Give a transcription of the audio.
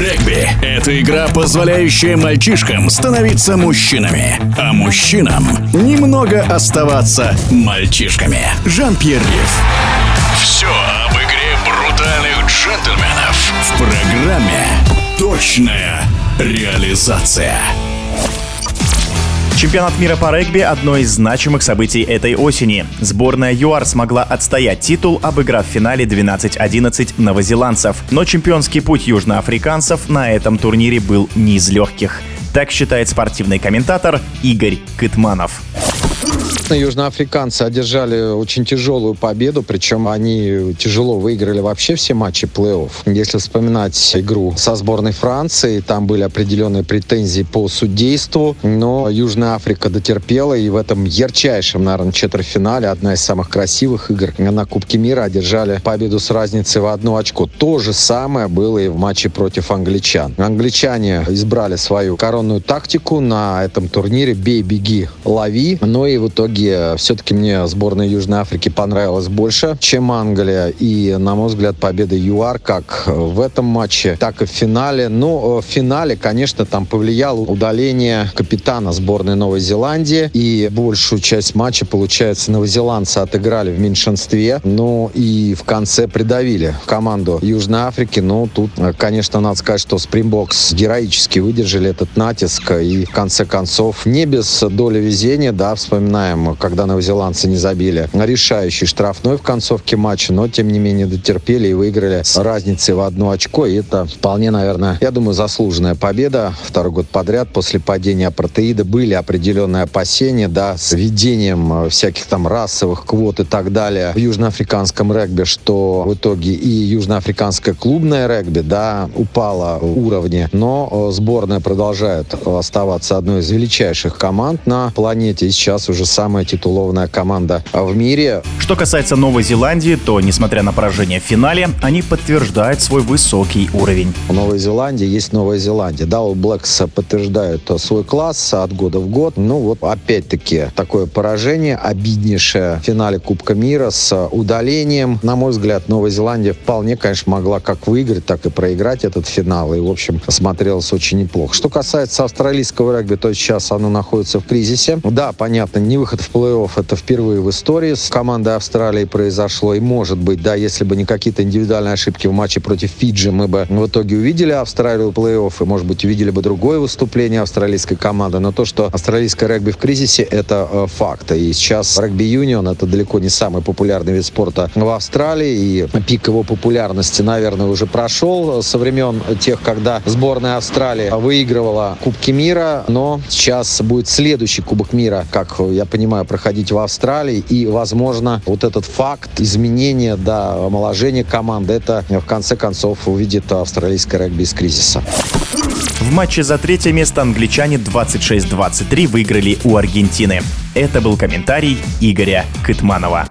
Регби – это игра, позволяющая мальчишкам становиться мужчинами, а мужчинам немного оставаться мальчишками. Жан-Пьер Риф. Все об игре брутальных джентльменов в программе «Точная реализация». Чемпионат мира по регби – одно из значимых событий этой осени. Сборная ЮАР смогла отстоять титул, обыграв в финале 12-11 новозеландцев. Но чемпионский путь южноафриканцев на этом турнире был не из легких. Так считает спортивный комментатор Игорь Кытманов. Южноафриканцы одержали очень тяжелую победу, причем они тяжело выиграли вообще все матчи плей-офф. Если вспоминать игру со сборной Франции, там были определенные претензии по судейству, но Южная Африка дотерпела, и в этом ярчайшем, наверное, четвертьфинале, одна из самых красивых игр на Кубке мира, одержали победу с разницей в одно очко. То же самое было и в матче против англичан. Англичане избрали свою коронную тактику на этом турнире «бей, беги, лови», но и в итоге итоге все-таки мне сборная Южной Африки понравилась больше, чем Англия. И, на мой взгляд, победа ЮАР как в этом матче, так и в финале. Но э, в финале, конечно, там повлияло удаление капитана сборной Новой Зеландии. И большую часть матча, получается, новозеландцы отыграли в меньшинстве. Ну и в конце придавили команду Южной Африки. Но тут, э, конечно, надо сказать, что Спримбокс героически выдержали этот натиск. И в конце концов, не без доли везения, да, вспоминаем когда новозеландцы не забили решающий штрафной в концовке матча, но тем не менее дотерпели и выиграли с разницей в одно очко. И это вполне, наверное, я думаю, заслуженная победа. Второй год подряд после падения апартеида были определенные опасения, да, с введением э, всяких там расовых квот и так далее в южноафриканском регби, что в итоге и южноафриканское клубное регби, да, упало в уровне, но э, сборная продолжает оставаться одной из величайших команд на планете и сейчас уже самая самая титулованная команда в мире. Что касается Новой Зеландии, то, несмотря на поражение в финале, они подтверждают свой высокий уровень. У Новой Зеландии есть Новая Зеландия. Да, у Блэкс подтверждают свой класс от года в год. Ну вот, опять-таки, такое поражение, обиднейшее в финале Кубка мира с удалением. На мой взгляд, Новая Зеландия вполне, конечно, могла как выиграть, так и проиграть этот финал. И, в общем, смотрелось очень неплохо. Что касается австралийского регби, то сейчас оно находится в кризисе. Да, понятно, не выход в плей-офф это впервые в истории с командой Австралии произошло. И может быть, да, если бы не какие-то индивидуальные ошибки в матче против Фиджи, мы бы в итоге увидели Австралию в плей-офф и, может быть, увидели бы другое выступление австралийской команды. Но то, что австралийская регби в кризисе, это э, факт. И сейчас регби-юнион это далеко не самый популярный вид спорта в Австралии. И пик его популярности, наверное, уже прошел со времен тех, когда сборная Австралии выигрывала Кубки мира. Но сейчас будет следующий Кубок мира, как я понимаю, понимаю, проходить в Австралии. И, возможно, вот этот факт изменения, да, омоложения команды, это в конце концов увидит австралийское регби из кризиса. В матче за третье место англичане 26-23 выиграли у Аргентины. Это был комментарий Игоря Кытманова.